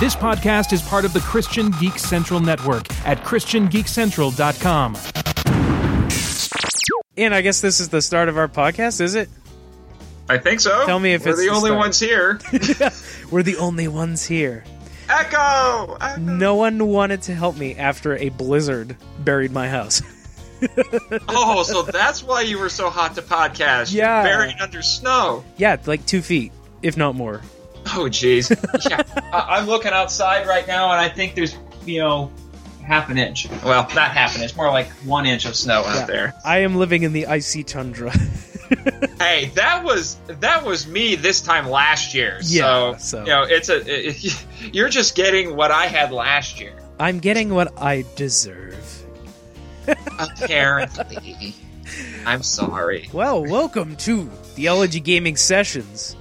This podcast is part of the Christian Geek Central Network at ChristianGeekCentral.com. And I guess this is the start of our podcast, is it? I think so. Tell me if We're it's the the only start. ones here. We're the only ones here. Echo! Echo! No one wanted to help me after a blizzard buried my house. Oh, so that's why you were so hot to podcast. You're Yeah. Buried under snow. yeah, like two feet, if not more. Oh, jeez. yeah. I- I'm looking outside right now, and I think there's, you know, half an inch. Well, not half an inch, more like one inch of snow out Yeah. there. I am living in the icy tundra. Hey, that was that was me this time last year. Yeah, so, so- you know, it's a it, you're just getting what I had last year. I'm getting what I deserve. Apparently, I'm sorry. Well, welcome to Theology Gaming Sessions,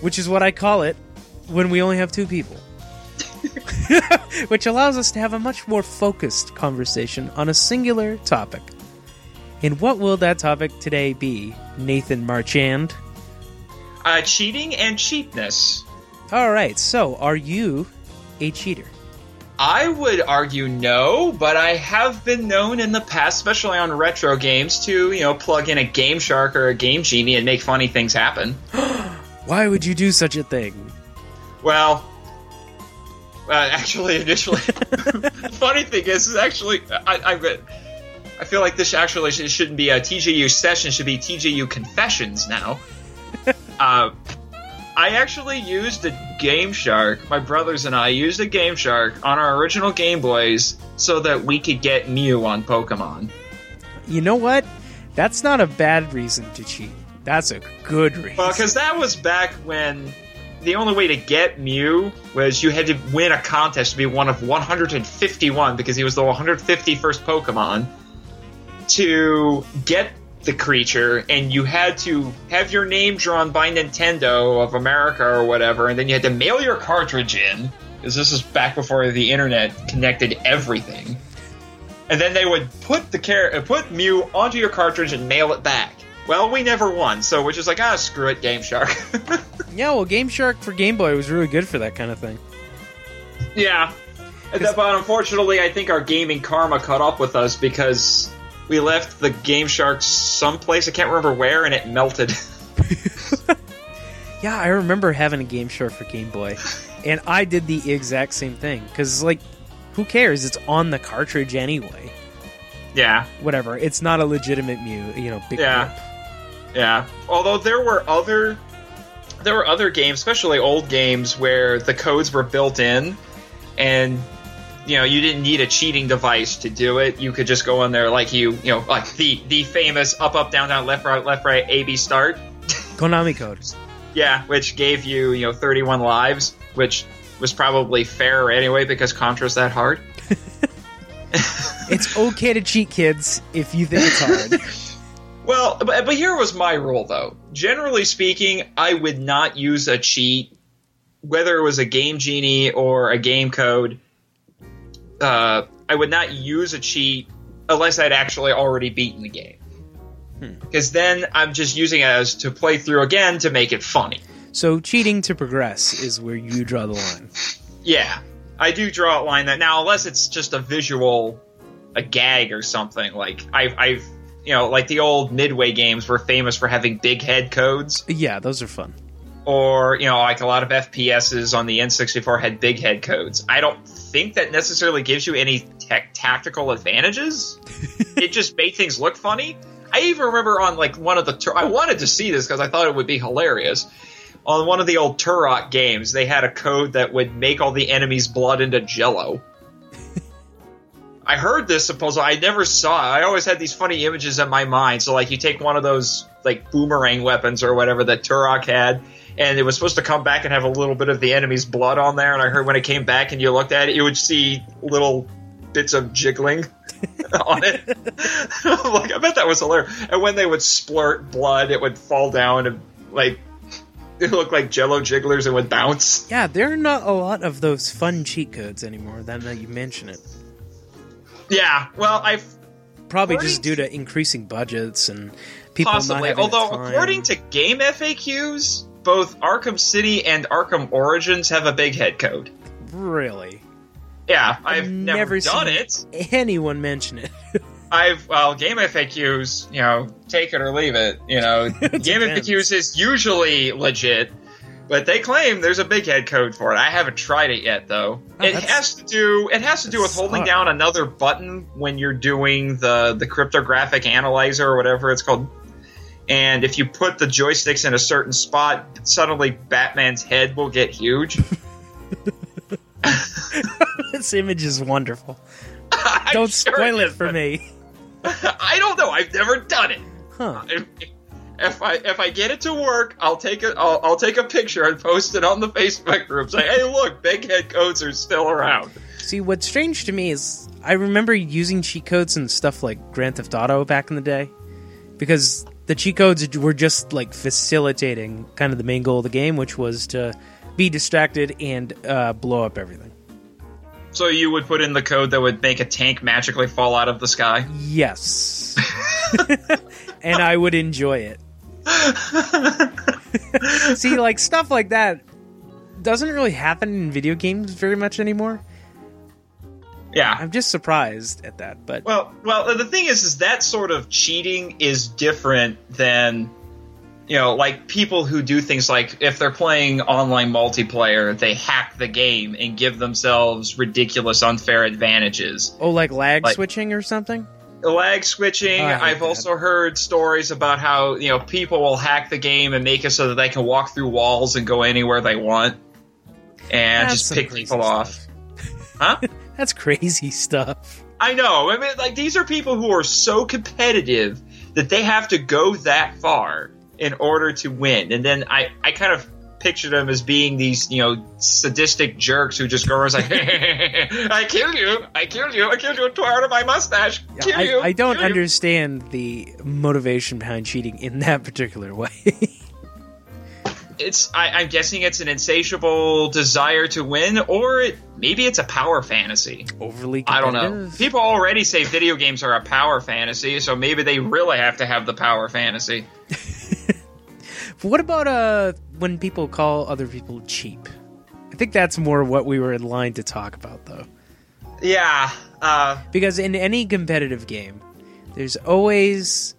which is what I call it when we only have two people. which allows us to have a much more focused conversation on a singular topic. And what will that topic today be, Nathan Marchand? Uh, cheating and cheapness. All right, so are you a cheater? I would argue no, but I have been known in the past, especially on retro games, to you know plug in a Game Shark or a Game Genie and make funny things happen. Why would you do such a thing? Well, uh, actually, initially, funny thing is, is actually I, I I feel like this actually sh- shouldn't be a TGU session; it should be TGU confessions now. uh, I actually used a Game Shark. My brothers and I used a Game Shark on our original Game Boys so that we could get Mew on Pokemon. You know what? That's not a bad reason to cheat. That's a good reason. Well, because that was back when the only way to get Mew was you had to win a contest to be one of 151 because he was the 151st Pokemon to get the creature, and you had to have your name drawn by Nintendo of America or whatever, and then you had to mail your cartridge in because this is back before the internet connected everything. And then they would put the car- put Mew onto your cartridge and mail it back. Well, we never won, so we're just like, ah, screw it, Game Shark. yeah, well, Game Shark for Game Boy was really good for that kind of thing. yeah. And then- but unfortunately, I think our gaming karma caught up with us because we left the Game Shark someplace, I can't remember where, and it melted. Yeah, I remember having a Game Shark for Game Boy, and I did the exact same thing because, like, who cares? It's on the cartridge anyway. yeah, Whatever. It's not a legitimate Mew. You know, big. Yeah. rip. Yeah. Although there were other. There were other games, especially old games, where the codes were built in, and you know you didn't need a cheating device to do it. You could just go in there like you, you know, like the the famous up up down down left right left right A B start. Konami codes. Yeah, which gave you, you know, 31 lives, which was probably fair anyway because Contra's that hard. It's okay to cheat, kids, if you think it's hard. Well, but, but here was my rule though. Generally speaking, I would not use a cheat, whether it was a game genie or a game code. Uh, I would not use a cheat unless I'd actually already beaten the game. Because then I'm just using it as to play through again to make it funny. so cheating to progress is where you draw the line. Yeah, I do draw a line that now, unless it's just a visual, a gag or something. Like I've, I've, you know, like the old Midway games were famous for having big head codes, Yeah, those are fun. or you know, like a lot of FPSs on the N64 had big head codes. I don't think that necessarily gives you any tactical advantages. it just made things look funny. I even remember on like one of the Tur- I wanted to see this because I thought it would be hilarious. On one of the old Turok games, they had a code that would make all the enemies' blood into Jello. I heard this supposedly. I never saw it. I always had these funny images in my mind. So, like, you take one of those like boomerang weapons or whatever that Turok had, and it was supposed to come back and have a little bit of the enemy's blood on there. And I heard when it came back and you looked at it, you would see little bits of jiggling on it. Like, I bet that was hilarious. And when they would splurt blood, it would fall down and like it looked like Jello jigglers and would bounce. Yeah, there are not a lot of those fun cheat codes anymore. Now that you mention it, Yeah, well, I've probably just due to increasing budgets and people possibly. Although, according to GameFAQs, both Arkham City and Arkham Origins have a big head code. Really? Yeah, I've, never, never done seen- it. Anyone mention it? I've well, GameFAQs, you know, take it or leave it. You know, game Depends. FAQs is usually legit, but they claim there's a big head code for it. I haven't tried it yet, though. Oh, it has to do it has to do with holding down another button when you're doing the the cryptographic analyzer or whatever it's called. And if you put the joysticks in a certain spot, suddenly Batman's head will get huge. this image is wonderful. Don't sure spoil it for me. I don't know. I've never done it. Huh. if, if I if I get it to work, I'll take a I'll, I'll take a picture and post it on the Facebook group. Say, hey, look, big head codes are still around. See, what's strange to me is I remember using cheat codes and stuff like Grand Theft Auto back in the day because the cheat codes were just like facilitating kind of the main goal of the game, which was to be distracted and uh, blow up everything. So you would put in the code that would make a tank magically fall out of the sky. Yes. and I would enjoy it. See, like stuff like that doesn't really happen in video games very much anymore. Yeah. I'm just surprised at that, but Well, well, the thing is, is that sort of cheating is different than, you know, like people who do things like if they're playing online multiplayer, they hack the game and give themselves ridiculous, unfair advantages. oh, like lag like- switching or something. Lag switching. Oh, I've that. also heard stories about how you know people will hack the game and make it so that they can walk through walls and go anywhere they want, and That's just pick people off. Huh? That's crazy stuff. I know. I mean, like these are people who are so competitive that they have to go that far in order to win. And then I, I kind of picture them as being these, you know, sadistic jerks who just go around like, "I killed you, I killed you, I killed you, tore out of my mustache, kill I, you." I don't kill you." understand the motivation behind cheating in that particular way. it's I, I'm guessing it's an insatiable desire to win, or it, maybe it's a power fantasy. Overly I don't know. People already say video games are a power fantasy, so maybe they really have to have the power fantasy. What about uh when people call other people cheap? I think that's more what we were in line to talk about though. Yeah. Uh, Because in any competitive game, there's always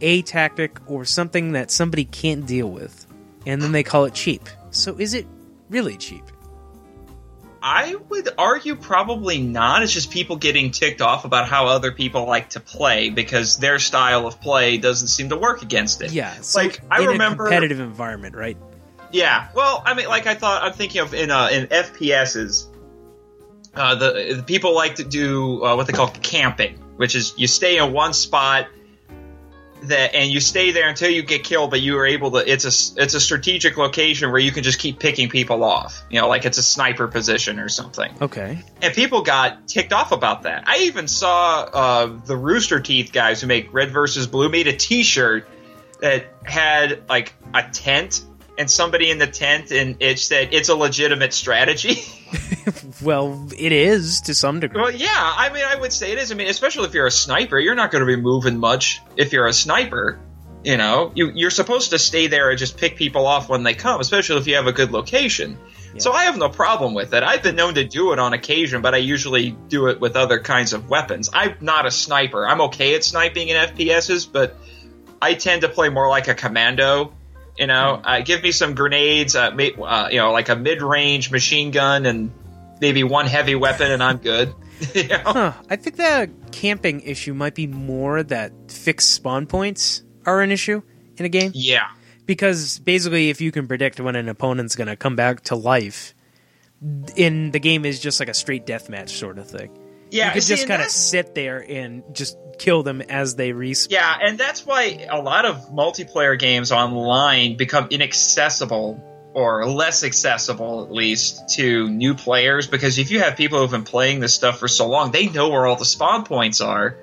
a tactic or something that somebody can't deal with, and then they call it cheap. So is it really cheap? I would argue probably not. It's just people getting ticked off about how other people like to play because their style of play doesn't seem to work against it. Yeah, so Like, I remember- a competitive environment, right? Yeah. Well, I mean, like I thought, I'm thinking of in uh, in FPSs. Uh, the, the people like to do uh, what they call camping, which is you stay in one spot that and you stay there until you get killed, but you are able to. It's a it's a strategic location where you can just keep picking people off. You know, like it's a sniper position or something. Okay. And people got ticked off about that. I even saw uh, the Rooster Teeth guys who make Red versus Blue made a T-shirt that had like a tent and somebody in the tent, and it said it's a legitimate strategy. Well, it is to some degree. well, yeah, I mean, I would say it is. I mean, especially if you're a sniper, you're not going to be moving much if you're a sniper. You know, you, you're supposed to stay there and just pick people off when they come, especially if you have a good location. So I have no problem with it. I've been known to do it on occasion, but I usually do it with other kinds of weapons. I'm not a sniper. I'm okay at sniping in FPSs, but I tend to play more like a commando. You know, uh, give me some grenades, uh, ma- uh, you know, like a mid-range machine gun, and maybe one heavy weapon, and I'm good. you know? Huh. I think the camping issue might be more that fixed spawn points are an issue in a game. Yeah. Because basically, if you can predict when an opponent's going to come back to life, in the game is just like a straight deathmatch sort of thing. Yeah, you could see, just kind of sit there and just kill them as they respawn. Yeah, and that's why a lot of multiplayer games online become inaccessible or less accessible at least to new players because if you have people who've been playing this stuff for so long, they know where all the spawn points are.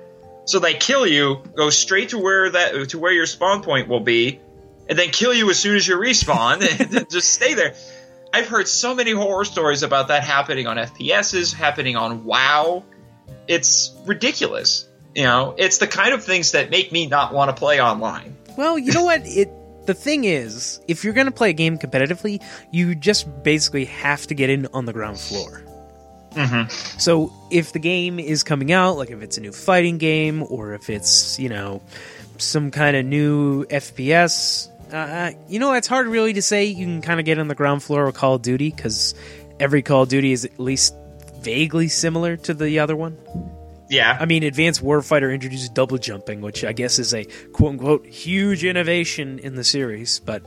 So they kill you, go straight to where that to where your spawn point will be, and then kill you as soon as you respawn and just stay there. I've heard so many horror stories about that happening on FPSs, happening on WoW. It's ridiculous. You know, it's the kind of things that make me not want to play online. Well, you know what? It the thing is, if you're going to play a game competitively, you just basically have to get in on the ground floor. Mhm. So if the game is coming out, like if it's a new fighting game or if it's you know some kind of new FPS, uh, you know it's hard really to say. You can kind of get on the ground floor of Call of Duty because every Call of Duty is at least vaguely similar to the other one. Yeah. I mean, Advanced Warfighter introduced double jumping, which I guess is a quote unquote huge innovation in the series, but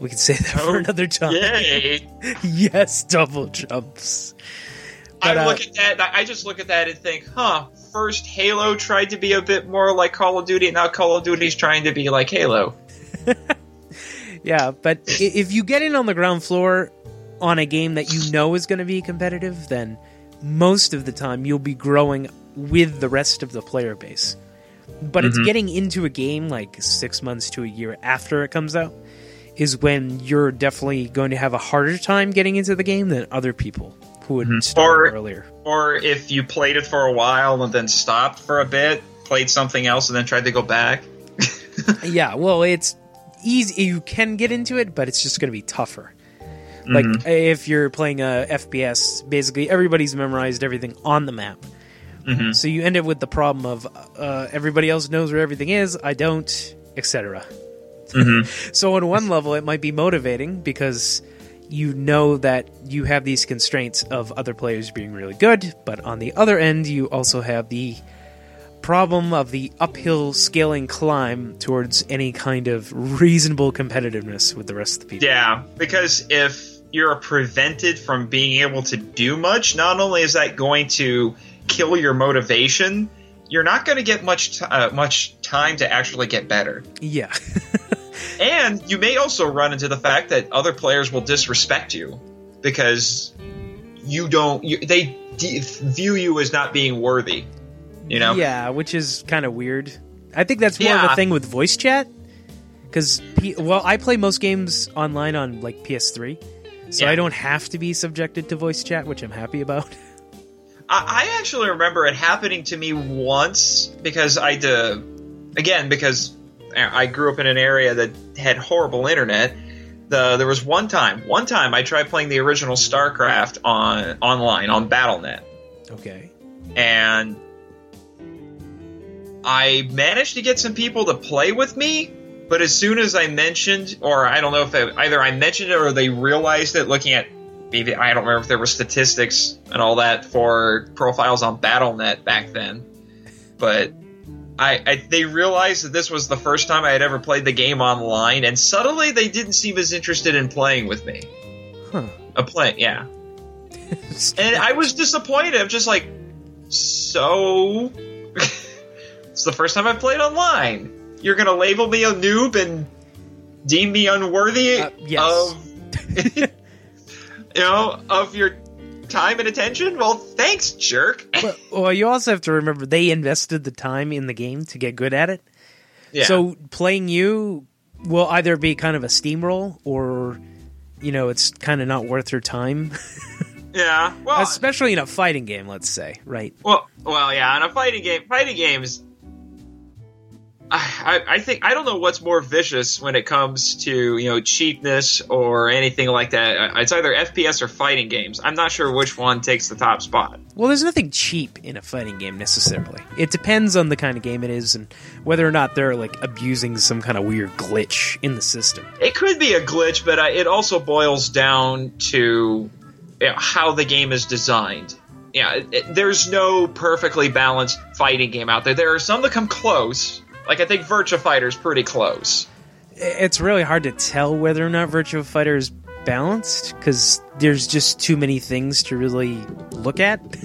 we can say that for another time. Yes, double jumps. But, I uh, look at that. I just look at that and think, huh. First, Halo tried to be a bit more like Call of Duty. And now Call of Duty's trying to be like Halo. Yeah, but if you get in on the ground floor on a game that you know is going to be competitive, then most of the time you'll be growing with the rest of the player base. But it's mm-hmm. getting into a game like six months to a year after it comes out is when you're definitely going to have a harder time getting into the game than other people who would mm-hmm. start Or- earlier. Or if you played it for a while and then stopped for a bit, played something else, and then tried to go back. Yeah, well, it's easy. You can get into it, but it's just going to be tougher. Like mm-hmm. if you're playing a FPS, basically everybody's memorized everything on the map. Mm-hmm. So you end up with the problem of uh, everybody else knows where everything is, I don't, etc. Mm-hmm. so on one level, it might be motivating because you know that you have these constraints of other players being really good, but on the other end, you also have the problem of the uphill scaling climb towards any kind of reasonable competitiveness with the rest of the people. Yeah, because if you're prevented from being able to do much, not only is that going to kill your motivation, you're not going to get much t- uh, much time to actually get better. Yeah. And you may also run into the fact that other players will disrespect you because you don't. You, they de- view you as not being worthy. You know. Yeah, which is kind of weird. I think that's more of a Yeah. thing with voice chat. Because, P- well, I play most games online on like PS3, so Yeah. I don't have to be subjected to voice chat, which I'm happy about. I, I actually remember it happening to me once because I uh, again because I grew up in an area that had horrible internet. The, there was one time, one time I tried playing the original StarCraft on online on BattleNet, Okay. and I managed to get some people to play with me. But as soon as I mentioned, or I don't know if it, either I mentioned it or they realized it, looking at maybe I don't remember if there were statistics and all that for profiles on BattleNet back then, but I, I they realized that this was the first time I had ever played the game online, and suddenly they didn't seem as interested in playing with me. Huh. A play, yeah. And I was disappointed. I'm just like, so it's the first time I've played online. You're gonna label me a noob and deem me unworthy Uh, yes. of you know of your time and attention? Well, thanks, jerk. well, well, you also have to remember they invested the time in the game to get good at it. Yeah. So playing you will either be kind of a steamroll or, you know, it's kind of not worth your time. yeah, well, Especially in a fighting game, let's say, right? Well, well, yeah. In a fighting game, fighting games, I, I, I think I don't know what's more vicious when it comes to you know cheapness or anything like that. Uh, It's either FPS or fighting games. I'm not sure which one takes the top spot. Well, there's nothing cheap in a fighting game necessarily. It depends on the kind of game it is and whether or not they're like abusing some kind of weird glitch in the system. It could be a glitch, but uh, it also boils down to you know, how the game is designed. Yeah, there's no perfectly balanced fighting game out there. There are some that come close. Like I think Virtua Fighter's pretty close. It's really hard to tell whether or not Virtua Fighter is balanced because there's just too many things to really look at.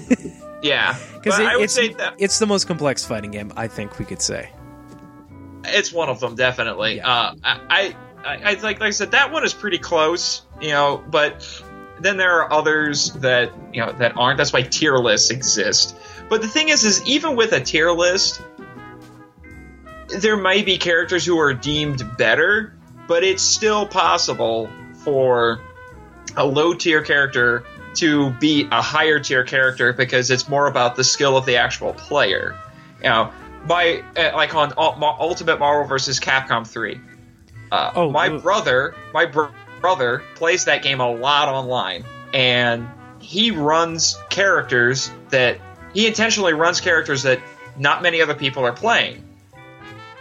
Yeah, Because but I would it's, say that it's the most complex fighting game, I think we could say. It's one of them, definitely. Yeah. Uh, I, I, I like, like I said, that one is pretty close, you know. But then there are others that you know that aren't. That's why tier lists exist. But the thing is, is even with a tier list, there might be characters who are deemed better, but it's still possible for a low tier character to beat a higher tier character because it's more about the skill of the actual player. You know, my uh, like on Ma- Ultimate Marvel vs. Capcom 3. Uh, Oh, my ooh. brother, my br- brother plays that game a lot online, and he runs characters that he intentionally runs characters that not many other people are playing.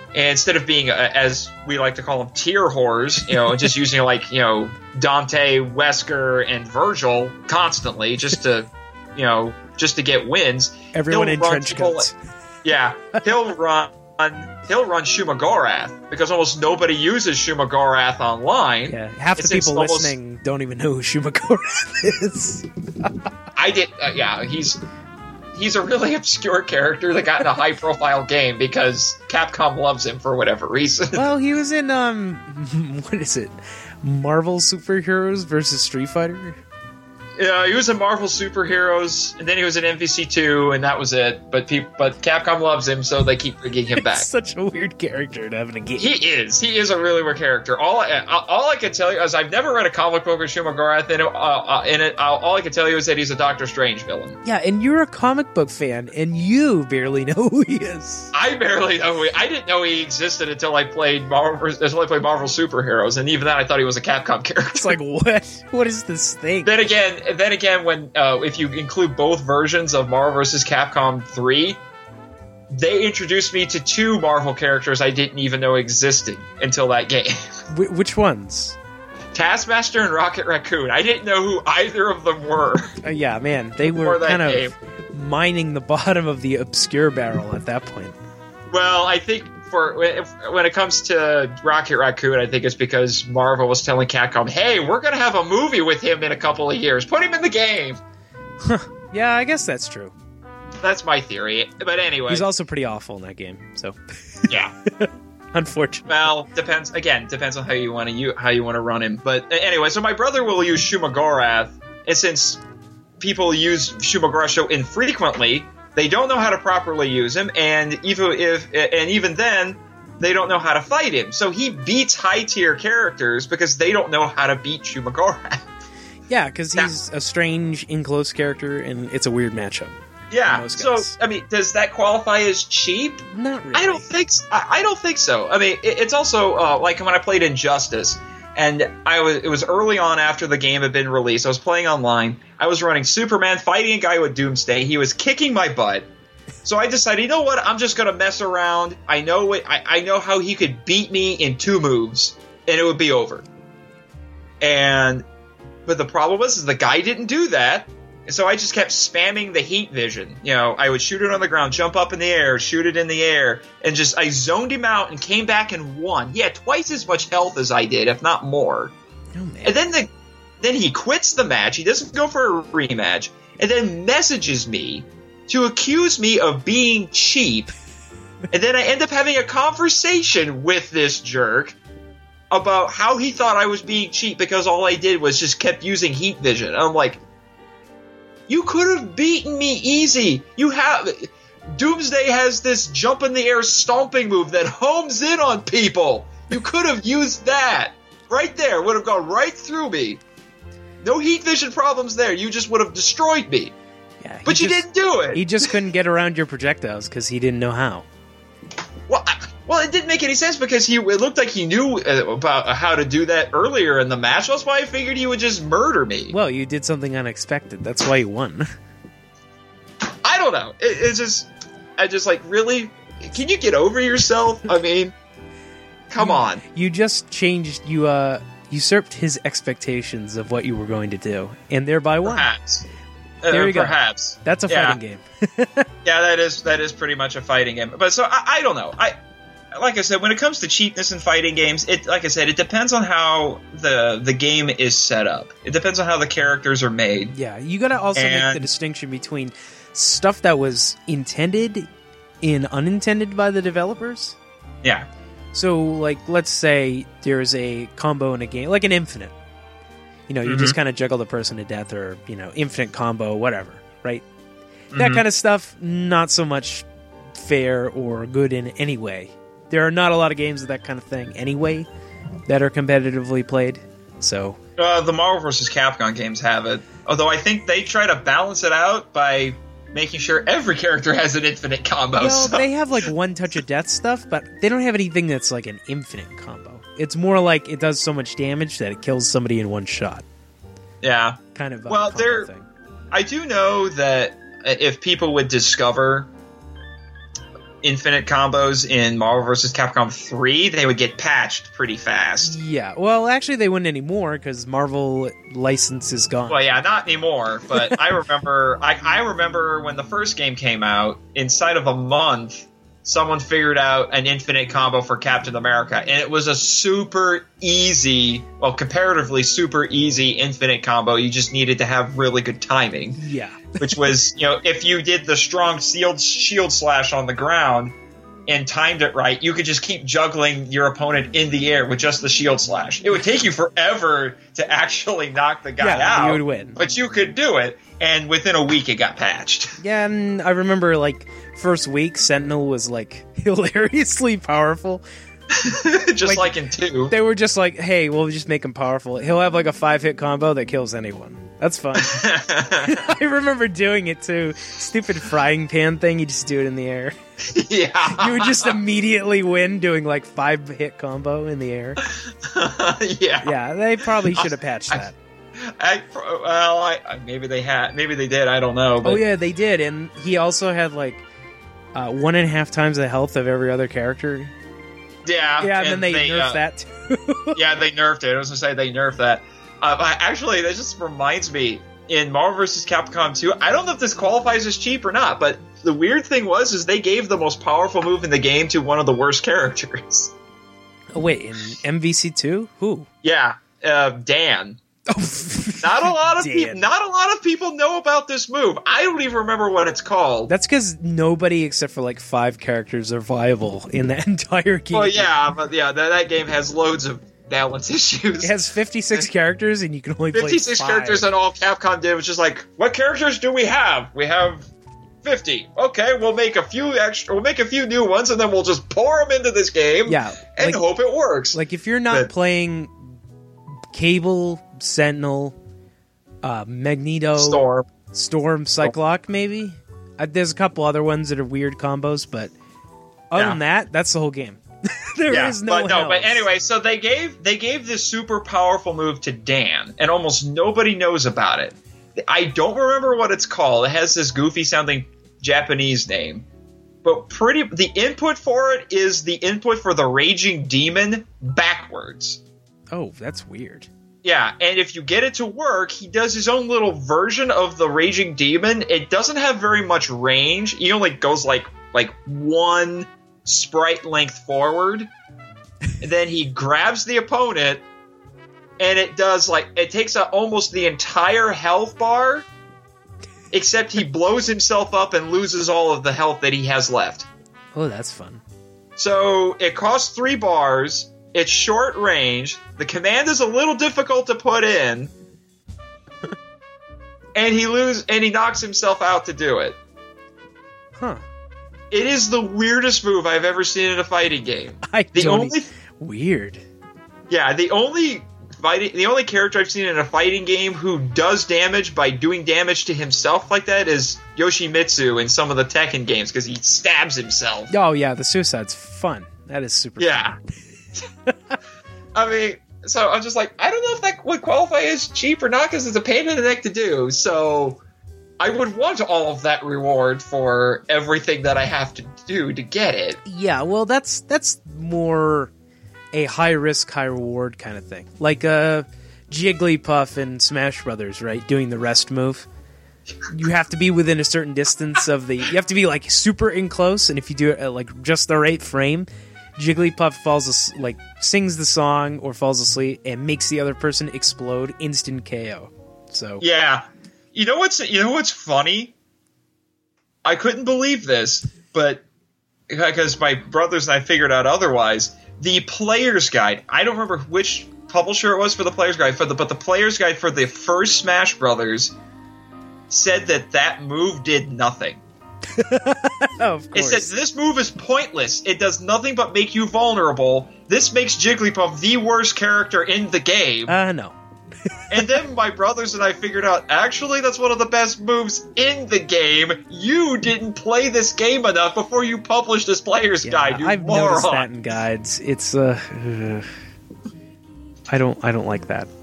And instead of being, uh, as we like to call them, tier whores, you know, just using like, you know, Dante, Wesker, and Virgil constantly just to, you know, just to get wins. Everyone he'll in trench coats. yeah, he'll run. He'll run Shumagorath because almost nobody uses Shumagorath online. Yeah, half the It's- it's people almost- listening don't even know who Shumagorath is. I did. Uh, yeah, he's he's a really obscure character that got in a high profile game because Capcom loves him for whatever reason. well, he was in um, what is it? Marvel superheroes versus Street Fighter. Yeah, he was in Marvel Superheroes, and then he was in MVC two, and that was it. But peop but Capcom loves him, so they keep bringing him back. Such a weird character to have in a game. He is. He is a really weird character. All I, all I can tell you is I've never read a comic book with Shumagorath in. Uh, uh, in it, uh, all I can tell you is that he's a Doctor Strange villain. yeah, and you're a comic book fan, and you barely know who he is. I barely know. Who he, I didn't know he existed until I played Marvel. Until I played Marvel superheroes, and even then, I thought he was a Capcom character. It's like what? What is this thing? then again, then again, when uh, if you include both versions of Marvel vs. Capcom three, they introduced me to two Marvel characters I didn't even know existed until that game. Wh- which ones? Taskmaster and Rocket Raccoon. I didn't know who either of them were. Uh, yeah, man, they were kind of game. mining the bottom of the obscure barrel at that point. Well, I think for when when it comes to Rocket Raccoon, I think it's because Marvel was telling Capcom, "Hey, we're gonna have a movie with him in a couple of years. Put him in the game." Yeah, I guess that's true. That's my theory. But anyway, He's also pretty awful in that game, so yeah. unfortunately. Well, depends. Again, depends on how you want to you how you want to run him. But anyway, so my brother will use Shumagorath, and since people use Shumagorath so infrequently, they don't know how to properly use him, and even if and even then, they don't know how to fight him. So he beats high tier characters because they don't know how to beat Shumagorath. Yeah, because he's a strange, in close character, and it's a weird matchup. Yeah. So. I mean, does that qualify as cheap? Not really. I don't think so. I, I don't think so. I mean, it, it's also uh, like when I played Injustice, and I was it was early on after the game had been released. I was playing online. I was running Superman, fighting a guy with Doomsday. He was kicking my butt. So I decided, you know what? I'm just gonna mess around. I know it. I, I know how he could beat me in two moves, and it would be over. And but the problem was, is the guy didn't do that. So I just kept spamming the heat vision. You know, I would shoot it on the ground, jump up in the air, shoot it in the air, and just I zoned him out and came back and won. He had twice as much health as I did, if not more. Oh, man. And then the then he quits the match. He doesn't go for a rematch, and then messages me to accuse me of being cheap. and then I end up having a conversation with this jerk about how he thought I was being cheap because all I did was just kept using heat vision. I'm like, you could have beaten me easy. You have Doomsday has this jump in the air stomping move that homes in on people. You could have used that right there. Would have gone right through me. No heat vision problems there. You just would have destroyed me. yeah, But you just- didn't do it. He just couldn't get around your projectiles because he didn't know how. Well, I, well, it didn't make any sense because he it looked like he knew uh, about how to do that earlier in the match. That's why I figured he would just murder me. Well, you did something unexpected. That's why you won. I don't know. It, it's just, I just like really. Can you get over yourself? I mean, come on. you just changed. You uh usurped his expectations of what you were going to do, and thereby won. Perhaps. Uh, There you go. perhaps. That's a Yeah. fighting game. Yeah, that is that is pretty much a fighting game. But so I, I don't know. I like I said, when it comes to cheapness in fighting games, it like I said, it depends on how the the game is set up. It depends on how the characters are made. Yeah, you got to also make the distinction between stuff that was intended and unintended by the developers. Yeah. So, like, let's say there's a combo in a game, like an infinite. You know, you just kind of juggle the person to death, or you know, infinite combo, whatever, right? That Mhm. kind of stuff, not so much fair or good in any way. There are not a lot of games of that kind of thing anyway that are competitively played. So, Uh, the Marvel vs. Capcom games have it. Although I think they try to balance it out by making sure every character has an infinite combo. well, so- they have like one touch of death stuff, but they don't have anything that's like an infinite combo. It's more like it does so much damage that it kills somebody in one shot. yeah. Kind of a Well, there. thing. I do know that if people would discover infinite combos in Marvel vs. Capcom 3, they would get patched pretty fast. Yeah. Well, actually, they wouldn't anymore because Marvel license is gone. Well, yeah, not anymore. But I remember, I, I remember when the first game came out. Inside of a month, someone figured out an infinite combo for Captain America, and it was a super easy, well, comparatively super easy infinite combo. You just needed to have really good timing. Yeah. Which was, you know, if you did the strong sealed shield slash on the ground and timed it right, you could just keep juggling your opponent in the air with just the shield slash. It would take you forever to actually knock the guy Yeah, out. you would win. But you could do it, and within a week it got patched. Yeah, and I remember like first week Sentinel was like hilariously powerful. just Like- like, in two. They were just like, "Hey, we'll just make him powerful. He'll have like a five hit combo that kills anyone." That's fun. I remember doing it too. Stupid frying pan thing. You just do it in the air. yeah. You would just immediately win doing like five hit combo in the air. yeah. Yeah, they probably should have patched that. I, well, I, I- maybe they had, maybe they did. I don't know. But Oh yeah, they did, and he also had like uh, one and a half times the health of every other character. Yeah, Yeah, and, then they, nerfed uh, that too. yeah, they nerfed it. I was gonna say they nerfed that. Uh, actually, that just reminds me. In Marvel vs. Capcom 2, I don't know if this qualifies as cheap or not, but the weird thing was is they gave the most powerful move in the game to one of the worst characters. oh, wait, in MVC two, who? Yeah, uh, Dan. Not a lot of people. Not a lot of people know about this move. I don't even remember what it's called. That's because nobody except for like five characters are viable in the entire game. well, yeah, but yeah, that, that game has loads of balance issues. It has 56 characters and you can only play 56 characters and all Capcom did was just like, what characters do we have? We have 50. Okay, we'll make a few extra, we'll make a few new ones and then we'll just pour them into this game Yeah, and like, hope it works. like if you're not But- playing Cable, Sentinel, uh, Magneto, Storm. Storm, Psylocke, maybe. Uh, there's a couple other ones that are weird combos, but other Yeah. than that, that's the whole game. There is yeah, no but no, but anyway, so they gave they gave this super powerful move to Dan, and almost nobody knows about it. I don't remember what it's called. It has this goofy sounding Japanese name. But pretty the input for it is the input for the raging demon backwards. Oh, that's weird. Yeah, and if you get it to work, he does his own little version of the raging demon. It doesn't have very much range. He only goes like like one sprite length forward. and then he grabs the opponent and it does like it takes out almost the entire health bar except he blows himself up and loses all of the health that he has left. Oh, that's fun. So it costs three bars. It's short range. The command is a little difficult to put in, and he lose and he knocks himself out to do it. Huh. It is the weirdest move I've ever seen in a fighting game. I The only weird. yeah, the only fighting the only character I've seen in a fighting game who does damage by doing damage to himself like that is Yoshimitsu in some of the Tekken games because he stabs himself. Oh yeah, the suicide's fun. That is super. Yeah. I mean, so I'm just like, I don't know if that would qualify as cheap or not because it's a pain in the neck to do. So I would want all of that reward for everything that I have to do to get it. Yeah, well, that's that's more a high risk, high reward kind of thing, like uh, Jigglypuff in Smash Brothers, right? Doing the rest move. You have to be within a certain distance of the. You have to be like super in close, and if you do it at like just the right frame, Jigglypuff falls as- like sings the song or falls asleep and makes the other person explode instant KO. So Yeah. You know what's you know what's funny? I couldn't believe this, but because my brothers and I figured out otherwise. The player's guide. I don't remember which publisher it was for the player's guide, for the but the player's guide for the first Smash Brothers said that that move did nothing. of It says this move is pointless. It does nothing but make you vulnerable. This makes Jigglypuff the worst character in the game. uh no. and then my brothers and I figured out actually that's one of the best moves in the game. You didn't play this game enough before you published this player's Yeah, guide. You I've moron. noticed that in guides. It's uh. I don't I don't like that.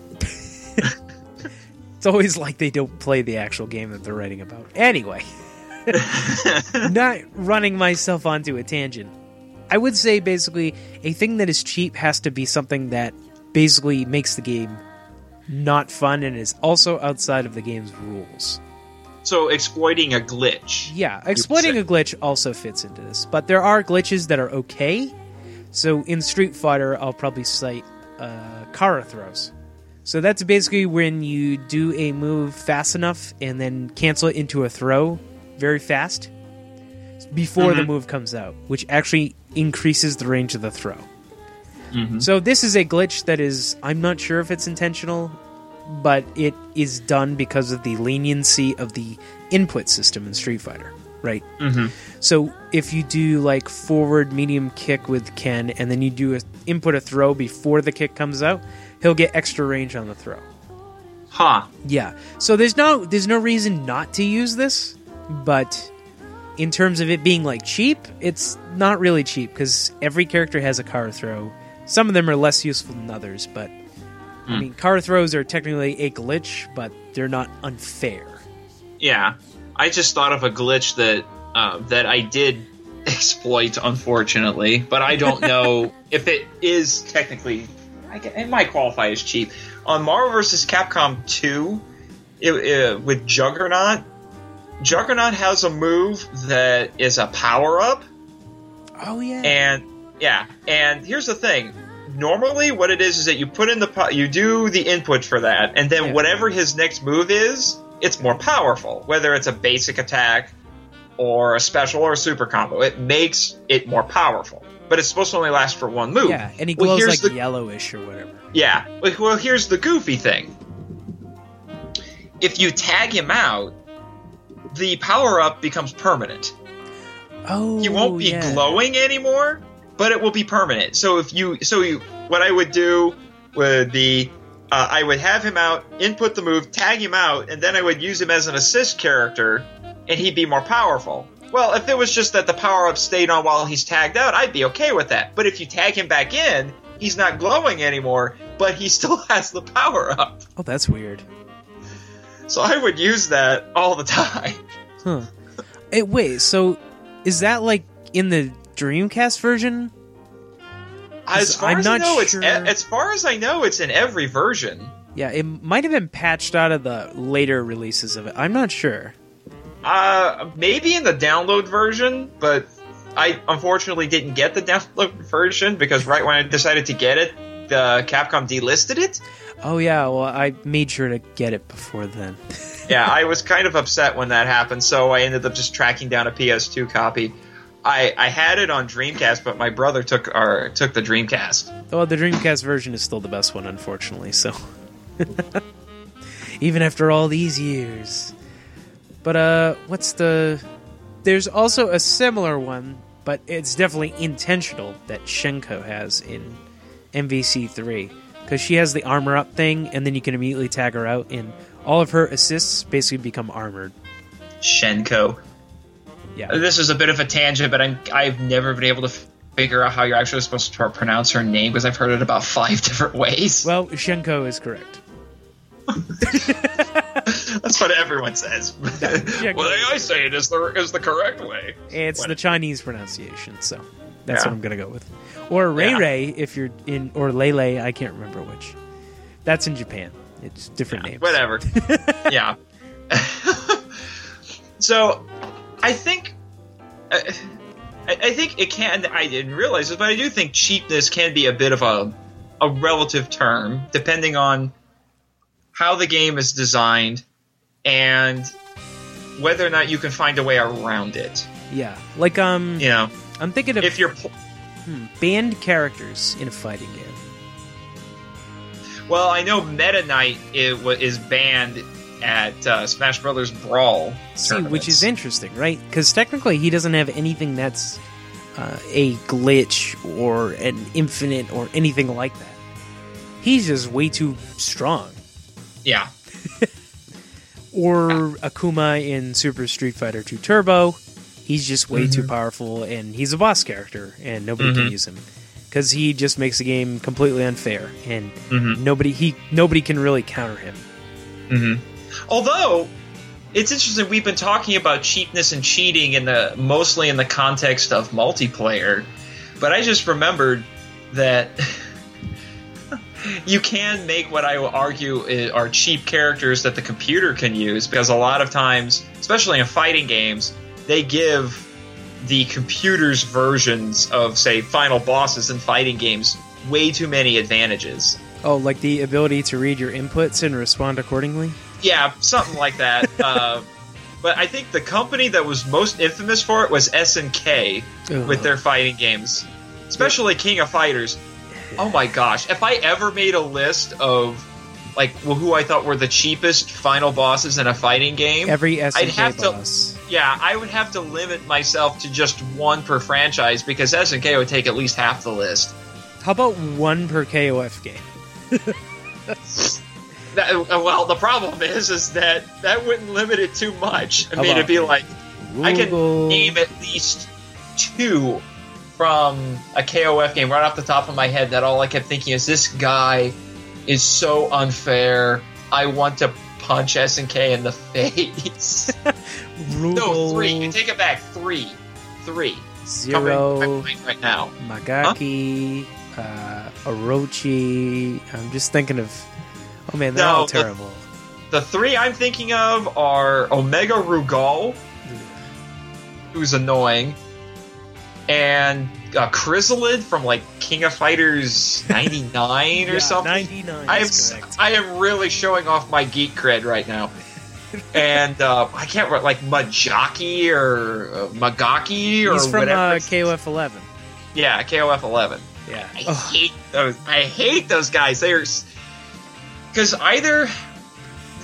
It's always like they don't play the actual game that they're writing about. Anyway, not running myself onto a tangent. I would say basically a thing that is cheap has to be something that basically makes the game not fun and is also outside of the game's rules. So exploiting a glitch. Yeah, exploiting a glitch also fits into this, but there are glitches that are okay. So in Street Fighter, I'll probably cite uh, Kara throws. So that's basically when you do a move fast enough and then cancel it into a throw very fast before the move comes out, which actually increases the range of the throw. So this is a glitch that is I'm not sure if it's intentional, but it is done because of the leniency of the input system in Street Fighter, right? Mm-hmm. So if you do like forward medium kick with Ken, and then you do a, input a throw before the kick comes out, he'll get extra range on the throw. Huh. Yeah. So there's no there's no reason not to use this, but in terms of it being like cheap, it's not really cheap because every character has a Kara throw. Some of them are less useful than others, but I mean, Kara throws are technically a glitch, but they're not unfair. Yeah. I just thought of a glitch that uh, that I did exploit, unfortunately, but I don't know if it is technically. It might qualify as cheap. On Marvel vs. Capcom 2, it, uh, with Juggernaut, Juggernaut has a move that is a power up, Oh yeah. and yeah, and here's the thing. Normally, what it is is that you put in the po- you do the input for that, and then Yeah. whatever his next move is, it's more powerful. Whether it's a basic attack, or a special, or a super combo, it makes it more powerful. But it's supposed to only last for one move. yeah, and he Well, glows here's like the- yellowish or whatever. yeah. Well, Well, here's the goofy thing. If you tag him out, the power up becomes permanent. Oh, He won't be yeah. glowing anymore, but it will be permanent. So if you, so you, what I would do would be, uh, I would have him out, input the move, tag him out, and then I would use him as an assist character, and he'd be more powerful. Well, if it was just that the power up stayed on while he's tagged out, I'd be okay with that. But if you tag him back in, he's not glowing anymore, but he still has the power up. Oh, that's weird. So I would use that all the time. Huh. Hey, wait, so is that like in the Dreamcast version? As far I'm as I know, sure- it's as far as I know, it's in every version. Yeah, it might have been patched out of the later releases of it. I'm not sure. Uh, maybe in the download version, but I unfortunately didn't get the download version because right when I decided to get it, the Capcom delisted it. Oh yeah, well I made sure to get it before then. Yeah, I was kind of upset when that happened, so I ended up just tracking down a PS2 copy. I, I had it on Dreamcast, but my brother took our took the Dreamcast. Well, the Dreamcast version is still the best one, unfortunately. So, even after all these years, but uh, what's the? There's also a similar one, but it's definitely intentional that Hsien-Ko has in MVC3 because she has the armor up thing, and then you can immediately tag her out, and all of her assists basically become armored. Hsien-Ko. Yeah, uh, This is a bit of a tangent, but I'm I've never been able to f- figure out how you're actually supposed to pronounce her name because I've heard it about five different ways. well, Hsien-Ko is correct. That's what everyone says. Well, I say it is the is the correct way. It's What- the Chinese pronunciation, so that's Yeah. what I'm gonna go with. Or Ray Yeah. Ray if you're in, or Lele. I can't remember which. That's in Japan. It's different names. Whatever. yeah. so, I think. Uh, I, I think it can. I didn't realize this, but I do think cheapness can be a bit of a a relative term, depending on how the game is designed and whether or not you can find a way around it. Yeah, like um, You know, I'm thinking of if you're pl- hmm, banned characters in a fighting game. Well, I know Meta Knight is, is banned at uh, Smash Brothers Brawl. See, which is interesting, right? Because technically, he doesn't have anything that's uh, a glitch or an infinite or anything like that. He's just way too strong. Yeah, or Akuma in Super Street Fighter 2 Turbo. He's just way Mm-hmm. too powerful, and he's a boss character, and nobody can Mhm. use him because he just makes the game completely unfair, and Mhm. nobody he nobody can really counter him. Mm-hmm. Although it's interesting, we've been talking about cheapness and cheating in the mostly in the context of multiplayer, but I just remembered that you can make what I will argue are cheap characters that the computer can use because a lot of times, especially in fighting games, they give the computer's versions of say final bosses in fighting games way too many advantages. Oh, like the ability to read your inputs and respond accordingly? Yeah, something like that. uh, but I think the company that was most infamous for it was SNK Ugh. with their fighting games, especially King of Fighters. Oh my gosh! If I ever made a list of like well, who I thought were the cheapest final bosses in a fighting game, Every I'd SNK have boss. to. Yeah, I would have to limit myself to just one per franchise because SNK would take at least half the list. How about one per KOF game? That, uh, well, the problem is, is that that wouldn't limit it too much. I How mean, it'd be like I can name at least two from a KOF game right off the top of my head that all I kept thinking is this guy is so unfair. I want to punch SNK in the face. No, three. You take it back. Three. Three. Zero, right now. Magaki, uh, Orochi. I'm just thinking of. Oh man, they're No, all the- terrible. The three I'm thinking of are Omega Rugal, who's annoying, and uh, Krizalid from like King of Fighters '99 or Yeah, something. 99 I am is s- correct. I am really showing off my geek cred right now. and uh, I can't remember like Majaki or uh, Magaki or He's from whatever. Uh, KOF 11. yeah, KOF 11. Yeah. I Ugh. hate those. I hate those guys. They're because either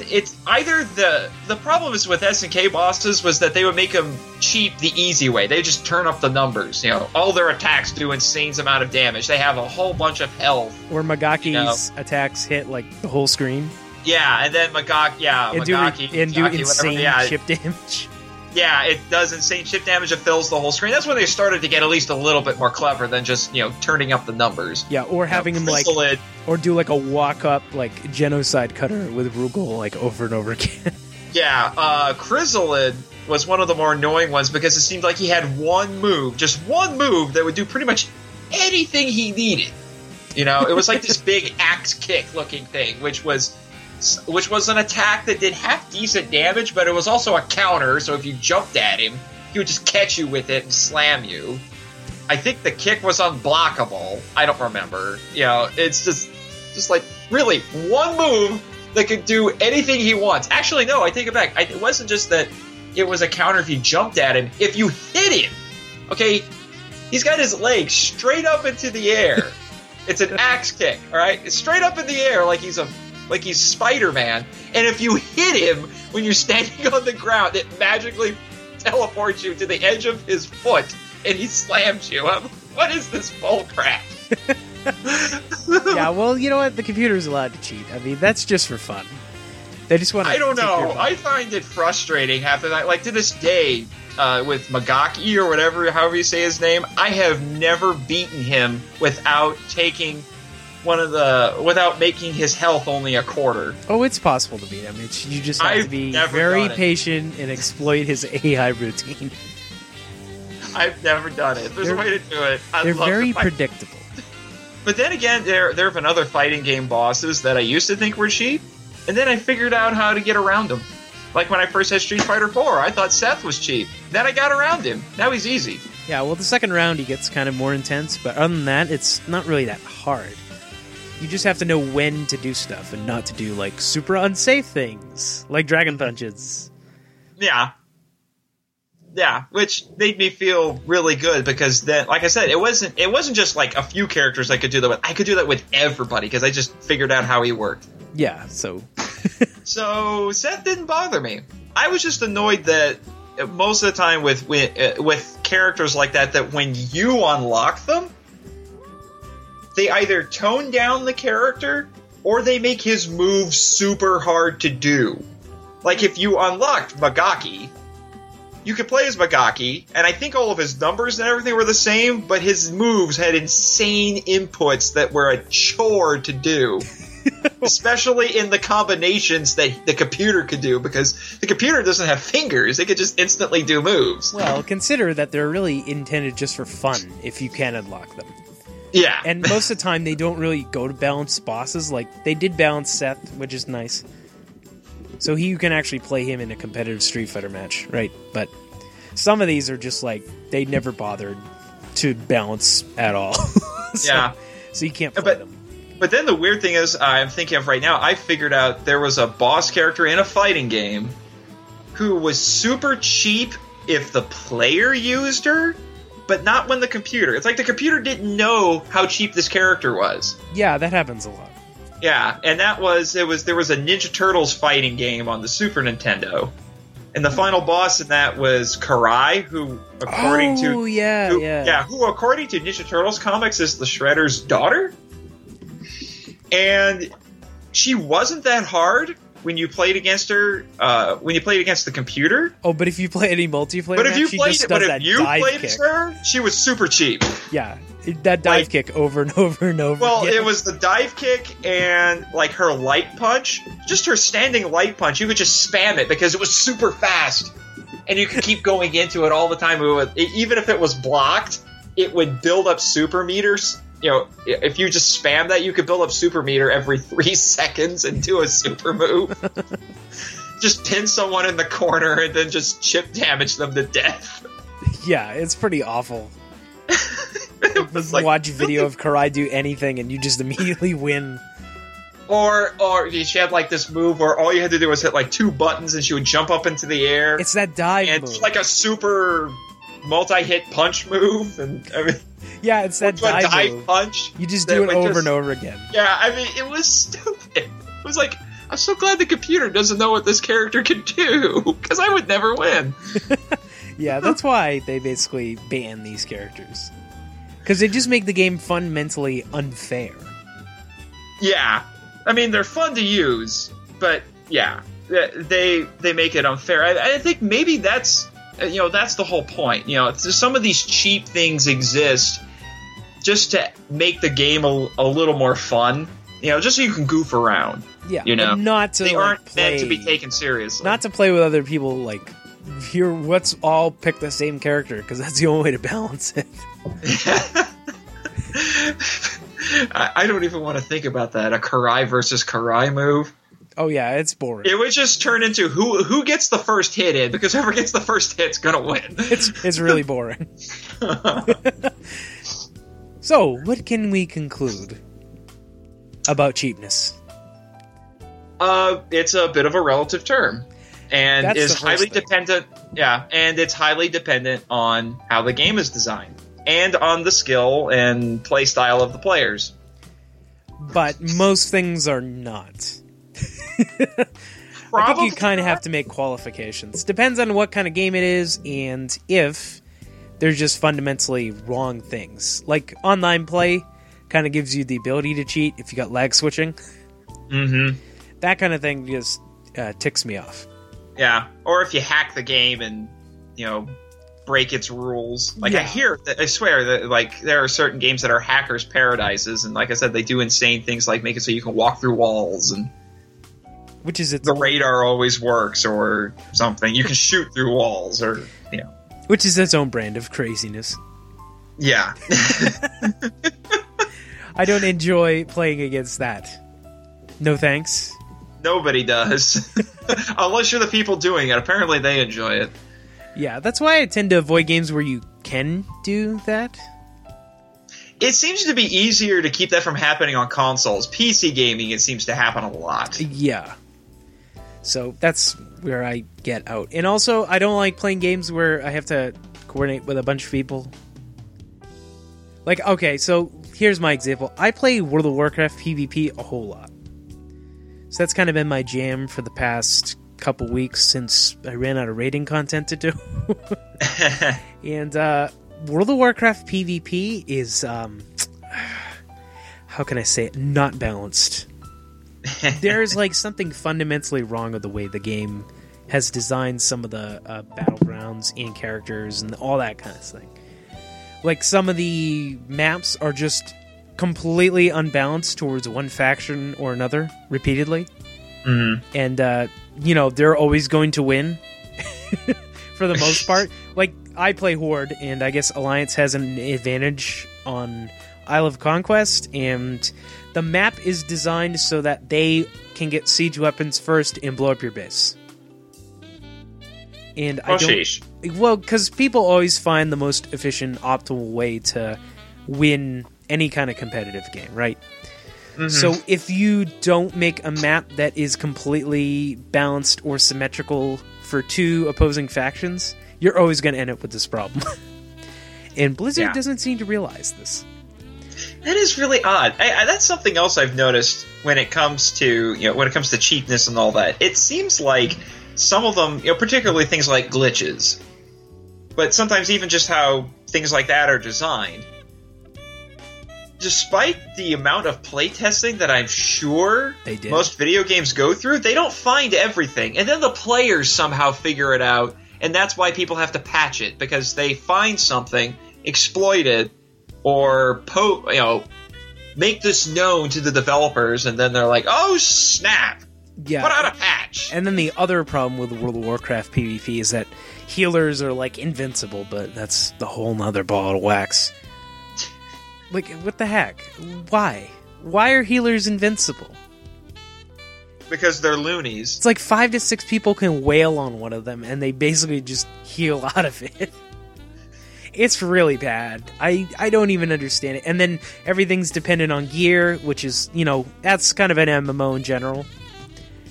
it's either the the problem is with SNK bosses was that they would make them cheap the easy way. They just turn up the numbers. You know, all their attacks do insane amount of damage. They have a whole bunch of health. Where Magaki's attacks hit like the whole screen Yeah, and then Magaki, yeah, and do, Magaki, do insane whatever, yeah, chip damage. Yeah, it does insane chip damage. It fills the whole screen. That's when they started to get at least a little bit more clever than just you know turning up the numbers. Yeah, or having You him like, Krizalid- or do like a walk up like genocide cutter with Rugal like over and over again. Yeah, uh, Krizalid was one of the more annoying ones because it seemed like he had one move, just one move that would do pretty much anything he needed. You know, it was like this big axe kick looking thing, which was which was an attack that did half decent damage, but it was also a counter. So if you jumped at him, he would just catch you with it and slam you. I think the kick was unblockable. I don't remember. You know, it's just just like really one move that could do anything he wants. Actually, no, I take it back. I, it wasn't just that it was a counter if you jumped at him. If you hit him, okay, he's got his legs straight up into the air. it's an axe kick, all right? It's straight up in the air like he's a like he's Spider Man. And if you hit him when you're standing on the ground, it magically teleports you to the edge of his foot, and he slams you. I'm, what is this bull crap? yeah, well, you know what? The computer's allowed to cheat. I mean, that's just for fun. They just want to. I don't know. I find it frustrating half the night. Like to this day, uh, with Magaki or whatever, however you say his name, I have never beaten him without taking one of the without making his health only a quarter. Oh, it's possible to beat him. It's you just have to I've be very patient and exploit his AI routine. I've never done it. There's They're- a way to do it. I'd They're very predictable. But then again, there there have been other fighting game bosses that I used to think were cheap, and then I figured out how to get around them. Like when I first had Street Fighter 4, I thought Seth was cheap. Then I got around him. Now he's easy. Yeah, well, the second round he gets kind of more intense, but other than that, it's not really that hard. You just have to know when to do stuff and not to do like super unsafe things, like dragon punches. Yeah. Yeah, which made me feel really good because then, like I said, it wasn't it wasn't just like a few characters I could do that with. I could do that with everybody because I just figured out how he worked. Yeah, so So Seth didn't bother me. I was just annoyed that most of the time with with, uh, with characters like that, that when you unlock them, they either tone down the character or they make his moves super hard to do. Like if you unlocked Magaki, you could play as Magaki, and I think all of his numbers and everything were the same, but his moves had insane inputs that were a chore to do. especially in the combinations that the computer could do, because the computer doesn't have fingers; it could just instantly do moves. Well, consider that they're really intended just for fun if you can unlock them. Yeah, And most of the time, they don't really go to balance bosses. Like, they did balance Seth, which is nice. So he, you can actually play him in a competitive Street Fighter match, right? But some of these are just like, they never bothered to balance at all. so, yeah. So you can't play But- them. But then the weird thing is, I'm thinking of right now. I figured out there was a boss character in a fighting game who was super cheap if the player used her, but not when the computer. It's like the computer didn't know how cheap this character was. Yeah, that happens a lot. Yeah, and that was it was there was a Ninja Turtles fighting game on the Super Nintendo. And the hmm. final boss in that was Karai, who according oh, to yeah, who, yeah. who according to Ninja Turtles comics is the Shredder's daughter. And she wasn't that hard when you played against her uh, when you played against the computer. Oh, but if you play any multiplayer But if you she played just but if you played kick. her, she was super cheap. Yeah, that dive Like- kick over and over and over. Well, again. it was the dive kick and like her light punch. Just her standing light punch. You could just spam it because it was super fast, and you could keep going into it all the time. It would, even if it was blocked, it would build up super meters. You know, if you just spam that, you could build up super meter every three seconds and do a super move. just pin someone in the corner and then just chip damage them to death. yeah, it's pretty awful. It like- Watch a video of Karai do anything, and you just immediately win. Or, or she had like this move where all you had to do was hit like two buttons and she would jump up into the air. It's that dive and move. do like a super multi-hit punch move, and I mean, yeah, it's that dive, dive punch. You just do it over just- and over again. Yeah, I mean, it was stupid. It was like, I'm so glad the computer doesn't know what this character can do, because I would never win. Yeah, that's why they basically ban these characters. Because they just make the game fundamentally unfair. Yeah, I mean, they're fun to use, but yeah, they they make it unfair. I, I think maybe that's Uh, you know that's the whole point. You know, some of these cheap things exist just to make the game a, a little more fun. You know, just so you can goof around. Yeah, You know, not to they like, aren't meant to be taken seriously. Not to play with other people. Like, here, let's all pick the same character because that's the only way to balance it. I, I don't even want to think about that. A Karai versus Karai move. Oh yeah, it's boring. It would just turn into who who gets the first hit in because whoever gets the first hit's gonna win. it's it's really boring. so, what can we conclude about cheapness? Uh, it's a bit of a relative term, and That's is highly thing. dependent. Yeah, and it's highly dependent on how the game is designed and on the skill and play style of the players. But most things are not. I think you kind of have to make qualifications. Depends on what kind of game it is and if they're just fundamentally wrong things. Like online play kind of gives you the ability to cheat if you got lag switching. Mm-hmm. That kind of thing just uh, ticks me off. Yeah, or if you hack the game and you know break its rules. Like I Yeah. hear, I swear that like there are certain games that are hackers' paradises, and like I said, they do insane things like make it so you can walk through walls and Which is its the radar always works or something. You can shoot through walls or you know. which is its own brand of craziness. Yeah, I don't enjoy playing against that. No thanks. nobody does, unless you're the people doing it. Apparently, they enjoy it. Yeah, that's why I tend to avoid games where you can do that. It seems to be easier to keep that from happening on consoles. PC gaming, it seems to happen a lot. Yeah. So that's where I get out. And also, I don't like playing games where I have to coordinate with a bunch of people. Like, okay, so here's my example. I play World of Warcraft PvP a whole lot. So that's kind of been my jam for the past couple weeks since I ran out of raiding content to do. and uh, World of Warcraft PvP is, um, how can I say it, not balanced there's like something fundamentally wrong with the way the game has designed some of the uh, battlegrounds and characters and all that kind of thing. Like some of the maps are just completely unbalanced towards one faction or another repeatedly, Mm-hmm. and uh, you know they're always going to win for the most part. Like I play Horde, and I guess Alliance has an advantage on Isle of Conquest, and the map is designed so that they can get siege weapons first and blow up your base. And I Oh, don't, sheesh. well, because people always find the most efficient, optimal way to win any kind of competitive game, right? Mm-hmm. So if you don't make a map that is completely balanced or symmetrical for two opposing factions, you're always going to end up with this problem. and Blizzard Yeah. doesn't seem to realize this. That is really odd. I, I, that's something else I've noticed when it comes to you know when it comes to cheapness and all that. It seems like some of them, you know, particularly things like glitches, but sometimes even just how things like that are designed. Despite the amount of playtesting that I'm sure They did. most video games go through, they don't find everything, and then the players somehow figure it out, and that's why people have to patch it because they find something, exploit it, or po- you know make this known to the developers, and then they're like, "Oh snap! Yeah. Put out a patch." And then the other problem with World of Warcraft PvP is that healers are like invincible, but that's the whole nother ball of wax. Like, what the heck? Why? Why are healers invincible? because they're loonies. It's like five to six people can wail on one of them, and they basically just heal out of it. It's really bad. I I don't even understand it. And then everything's dependent on gear, which is you know that's kind of an MMO in general.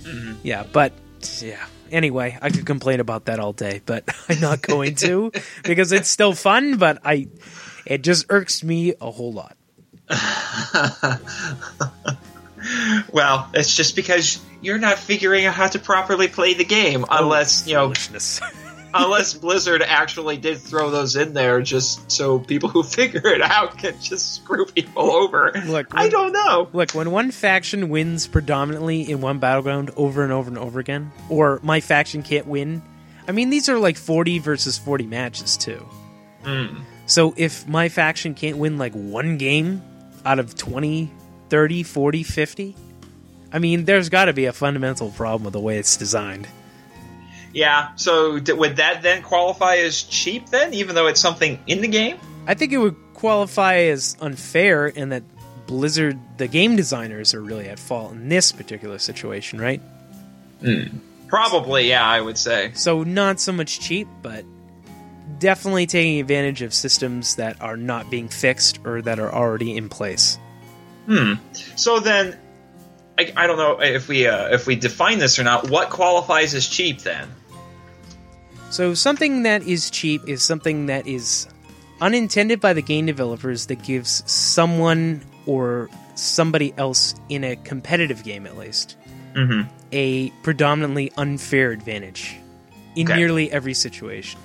Mm-hmm. Yeah, but yeah. Anyway, I could complain about that all day, but I'm not going to because it's still fun. But I, it just irks me a whole lot. Well, it's just because you're not figuring out how to properly play the game, oh, unless you know. Unless Blizzard actually did throw those in there just so people who figure it out can just screw people over. Look, I don't know. Look, when one faction wins predominantly in one battleground over and over and over again, or my faction can't win, I mean, these are like 40 versus 40 matches, too. Hmm. So if my faction can't win like one game out of 20, 30, 40, 50, I mean, there's got to be a fundamental problem with the way it's designed. Yeah, so d- would that then qualify as cheap then, even though it's something in the game? I think it would qualify as unfair in that Blizzard, the game designers, are really at fault in this particular situation, right? Probably, yeah, I would say. So not so much cheap, but definitely taking advantage of systems that are not being fixed or that are already in place. Hmm. So then, I, I don't know if we uh, if we define this or not. What qualifies as cheap then? So something that is cheap is something that is unintended by the game developers that gives someone or somebody else in a competitive game at least Mhm. a predominantly unfair advantage in Okay. nearly every situation.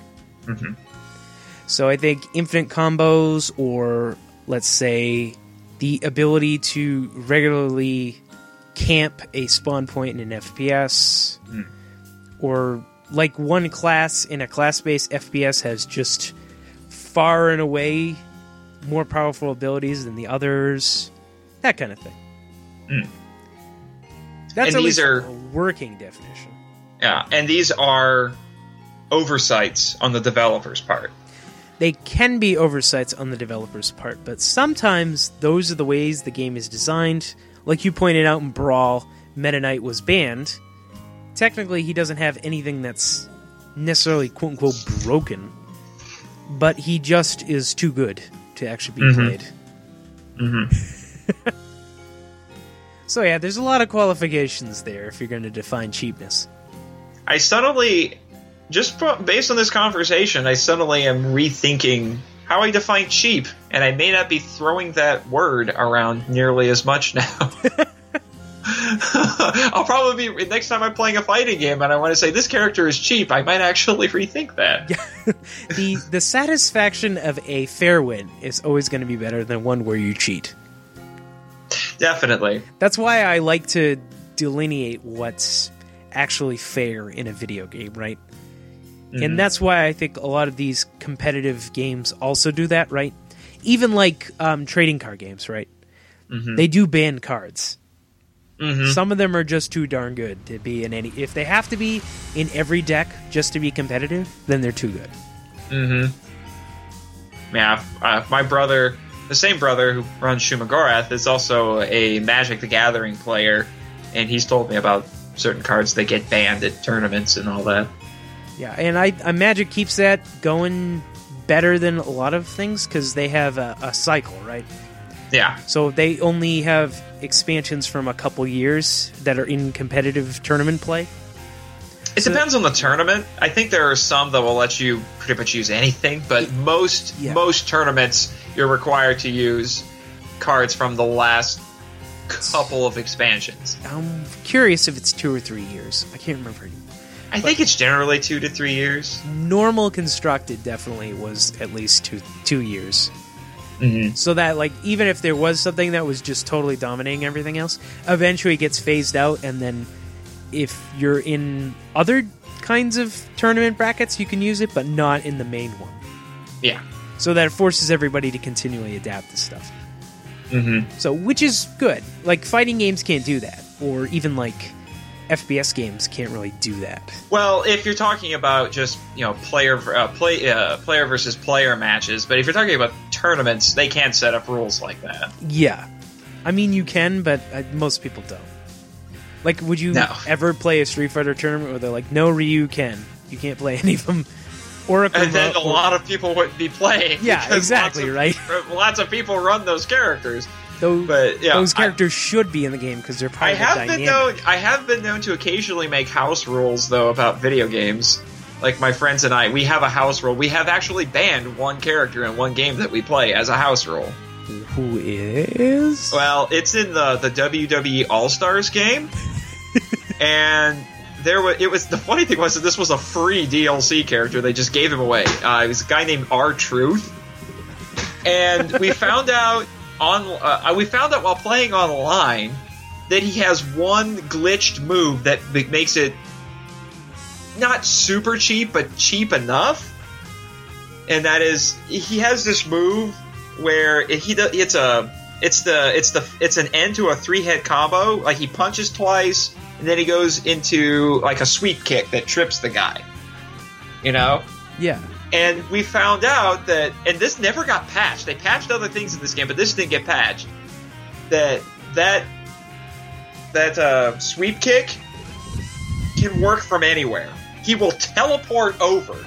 So I think infinite combos, or let's say the ability to regularly camp a spawn point in an FPS, or like one class in a class based FPS has just far and away more powerful abilities than the others, that kind of thing. Hmm. That's And at these least are- a working definition. Yeah, and these are oversights on the developer's part. they can be oversights on the developer's part, but sometimes those are the ways the game is designed. Like you pointed out in Brawl, Meta Knight was banned. Technically, he doesn't have anything that's necessarily quote unquote broken, but he just is too good to actually be played. Mm-hmm. so, yeah, there's a lot of qualifications there if you're going to define cheapness. I suddenly, just based on this conversation, I suddenly am rethinking how I define cheap, and I may not be throwing that word around nearly as much now. I'll probably be next time I'm playing a fighting game and I want to say this character is cheap. I might actually rethink that. the the satisfaction of a fair win is always going to be better than one where you cheat. Definitely. That's why I like to delineate what's actually fair in a video game, right? And that's why I think a lot of these competitive games also do that, right? Even like um, trading card games, right? They do ban cards. Mhm. Some of them are just too darn good to be in any. If they have to be in every deck just to be competitive, then they're too good. Mm-hmm. Yeah, uh, my brother, the same brother who runs Shumagorath, is also a Magic the Gathering player, and he's told me about certain cards that get banned at tournaments and all that. Yeah, and I, I Magic keeps that going better than a lot of things because they have a, a cycle, right? Yeah, So they only have expansions from a couple years that are in competitive tournament play. it So- depends on the tournament. I think there are some that will let you pretty much use anything, but most Yeah. most tournaments you're required to use cards from the last couple of expansions. I'm curious if it's two or three years. I can't remember. I think it's generally two to three years. Normal constructed definitely was at least two two years. Mm-hmm. So that like even if there was something that was just totally dominating everything else, eventually it gets phased out, and then if you're in other kinds of tournament brackets, you can use it, but not in the main one. Yeah. So that it forces everybody to continually adapt to stuff. Mm-hmm. So, which is good. Like fighting games can't do that, or even like FPS games can't really do that. Well, if you're talking about just you know player uh, play uh, player versus player matches, but if you're talking about tournaments, they can't set up rules like that. Yeah, I mean you can, but uh, most people don't. Like, would you No. ever play a Street Fighter tournament where they're like, "No, Ryu can, you can't play any of them," or a And then a or- lot of people wouldn't be playing. Yeah, exactly, lots of- right? Lots of people run those characters. Those, but, yeah, those I- characters should be in the game because they're part I of the have been dynamic. known. I have been known to occasionally make house rules though about video games. Like my friends and I, we have a house rule. We have actually banned one character in one game that we play as a house rule. Who is? Well, it's in the the WWE All Stars game, and there was it was the funny thing was that this was a free DLC character. They just gave him away. Uh, it was a guy named R Truth, and we found out on uh, we found out while playing online that he has one glitched move that makes it not super cheap, but cheap enough. And that is, he has this move where he it's a it's the it's the it's an end to a three hit combo. Like he punches twice, and then he goes into like a sweep kick that trips the guy. You know. Yeah, And we found out that, and this never got patched. They patched other things in this game, but this didn't get patched. That that that uh, sweep kick can work from anywhere. He will teleport over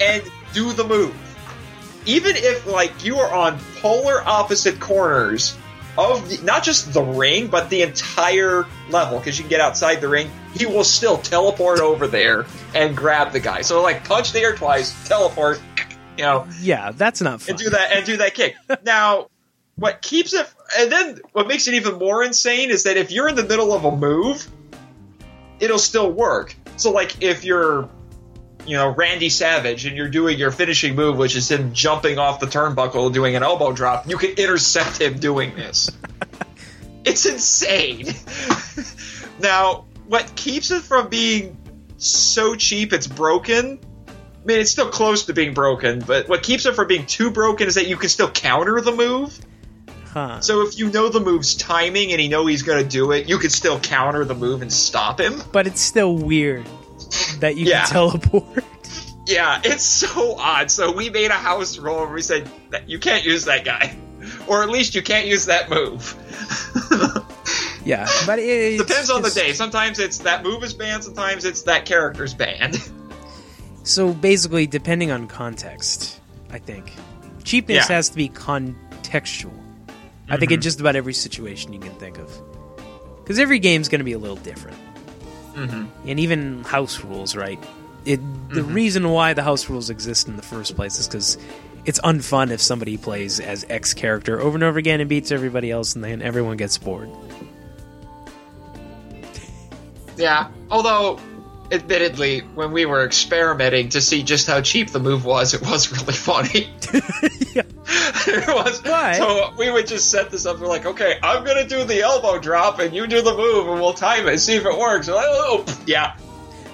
and do the move, even if like you are on polar opposite corners of the, not just the ring, but the entire level, because you can get outside the ring. He will still teleport over there and grab the guy. So like punch the air twice, teleport, you know, yeah, that's not fun. and do that and do that kick. now, what keeps it, and then what makes it even more insane is that if you're in the middle of a move, it'll still work. So like if you're, you know, Randy Savage and you're doing your finishing move, which is him jumping off the turnbuckle doing an elbow drop, you can intercept him doing this. it's insane. now, what keeps it from being so cheap it's broken I mean, it's still close to being broken, but what keeps it from being too broken is that you can still counter the move. huh. So if you know the move's timing and you know he's going to do it, you can still counter the move and stop him. but it's still weird that you Yeah. can teleport. Yeah, it's so odd. So we made a house rule where we said that you can't use that guy, or at least you can't use that move. yeah, but it Depends on the day. Sometimes it's that move is banned. Sometimes it's that character's banned. So basically, depending on context, I think cheapness Yeah. has to be contextual. I think in mm-hmm. just about every situation you can think of, because every game's going to be a little different, Mhm. and even house rules, right? It the reason why the house rules exist in the first place is because it's unfun if somebody plays as X character over and over again and beats everybody else, and then everyone gets bored. Yeah. Although, admittedly, when we were experimenting to see just how cheap the move was, it was really funny. yeah. it was. Why? So we would just set this up. We're like, okay, I'm gonna do the elbow drop, and you do the move, and we'll time it, and see if it works. Like, oh, yeah.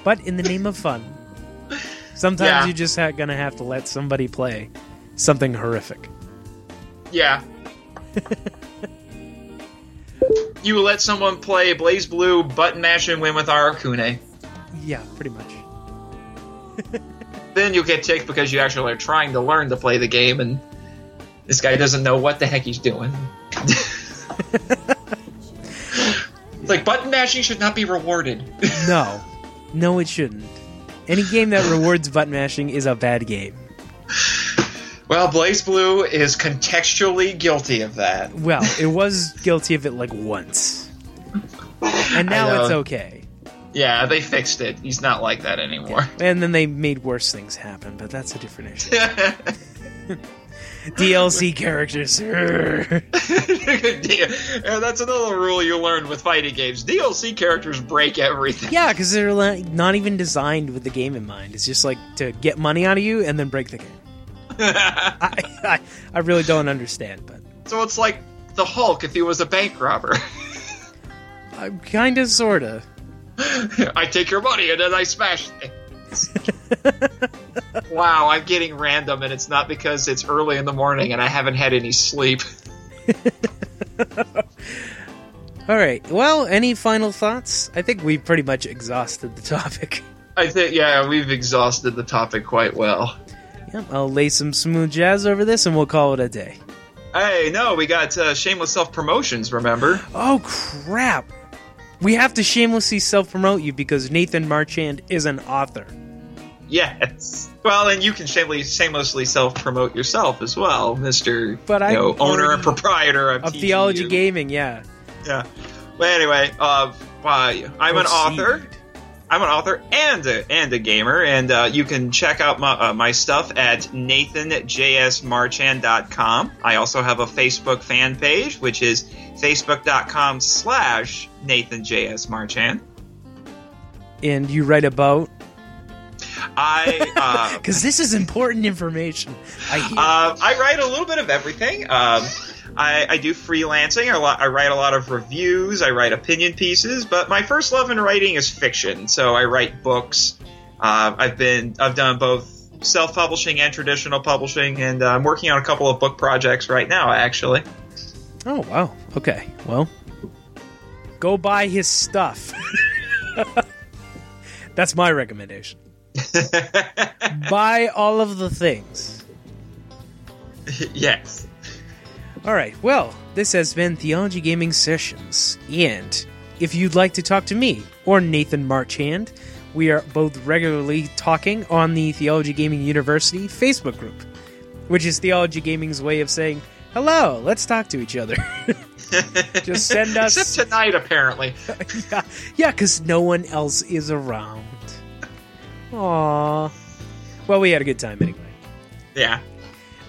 But in the name of fun, sometimes Yeah. you're just ha- gonna have to let somebody play something horrific. Yeah. you let someone play BlazBlue, button mash, and win with Arakune. Yeah, pretty much. Then you'll get ticked because you actually are trying to learn to play the game, and this guy doesn't know what the heck he's doing. it's like button mashing should not be rewarded. No, no, it shouldn't. Any game that rewards button mashing is a bad game. well, BlazBlue is contextually guilty of that. Well, it was guilty of it like once, and now it's okay. Yeah, they fixed it. He's not like that anymore. And then they made worse things happen, but that's a different issue. DLC characters. That's another rule you learn with fighting games. DLC characters break everything. yeah, because they're like, not even designed with the game in mind. It's just like to get money out of you and then break the game. I, I, I really don't understand, but so it's like the Hulk if he was a bank robber. Uh, I'm kind of, sort of. I take your money and then I smash things. wow, I'm getting random, and it's not because it's early in the morning and I haven't had any sleep. All right. Well, any final thoughts? I think we pretty much exhausted the topic. I think, yeah, we've exhausted the topic quite well. Yep, I'll lay some smooth jazz over this and we'll call it a day. Hey, no, we got uh, shameless self promotions. Remember? Oh, crap. We have to shamelessly self promote you because Nathan Marchand is an author. Yes. Well, and you can shamelessly, shamelessly self promote yourself as well, Mister. But you I'm know, owner and proprietor of, Of TGU. Theology Gaming, yeah. Yeah. Well, anyway, uh, uh, I'm an author. I'm an author and a, and a gamer, and uh, you can check out my, uh, my stuff at nathanjsmarchand.com. I also have a Facebook fan page, which is facebook.com slash nathanjsmarchand. And you write about. I uh, Because this is important information. I. Uh, I write a little bit of everything. Um, I, I do freelancing. I, lo- I write a lot of reviews. I write opinion pieces. But my first love in writing is fiction. So I write books. Uh, I've been I've done both self-publishing and traditional publishing, and uh, I'm working on a couple of book projects right now. Actually, oh, wow. Okay. Well, go buy his stuff. That's my recommendation. buy all of the things. yes. All right. Well, this has been Theology Gaming Sessions. And if you'd like to talk to me or Nathan Marchand, we are both regularly talking on the Theology Gaming University Facebook group, which is Theology Gaming's way of saying, hello, let's talk to each other. Just send us. Except tonight, apparently. yeah, yeah, because no one else is around. Aww. Well, we had a good time anyway. Yeah.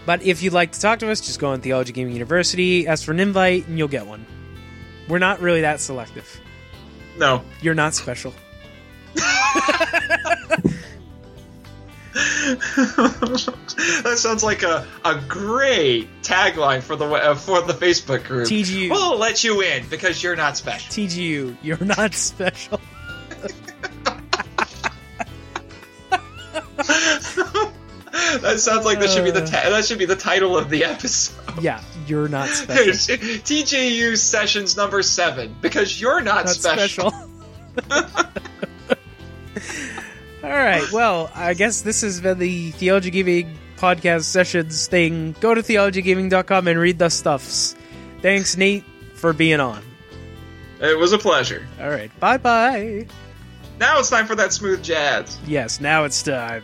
But if you'd like to talk to us, just go on Theology Gaming University, ask for an invite, and you'll get one. We're not really that selective. No. You're not special. that sounds like a, a great tagline for the uh, for the Facebook group. TGU. We'll let you in because you're not special. TGU, you're not special. that sounds like that should be the ta- that should be the title of the episode. Yeah, you're not special. TGU sessions number seven because you're not, Not special. special. All right. Well, I guess this has been the Theology Gaming podcast sessions thing. Go to theologygaming.com and read the stuffs. Thanks, Nate, for being on. It was a pleasure. All right. Bye bye. Now it's time for that smooth jazz. Yes, now it's time.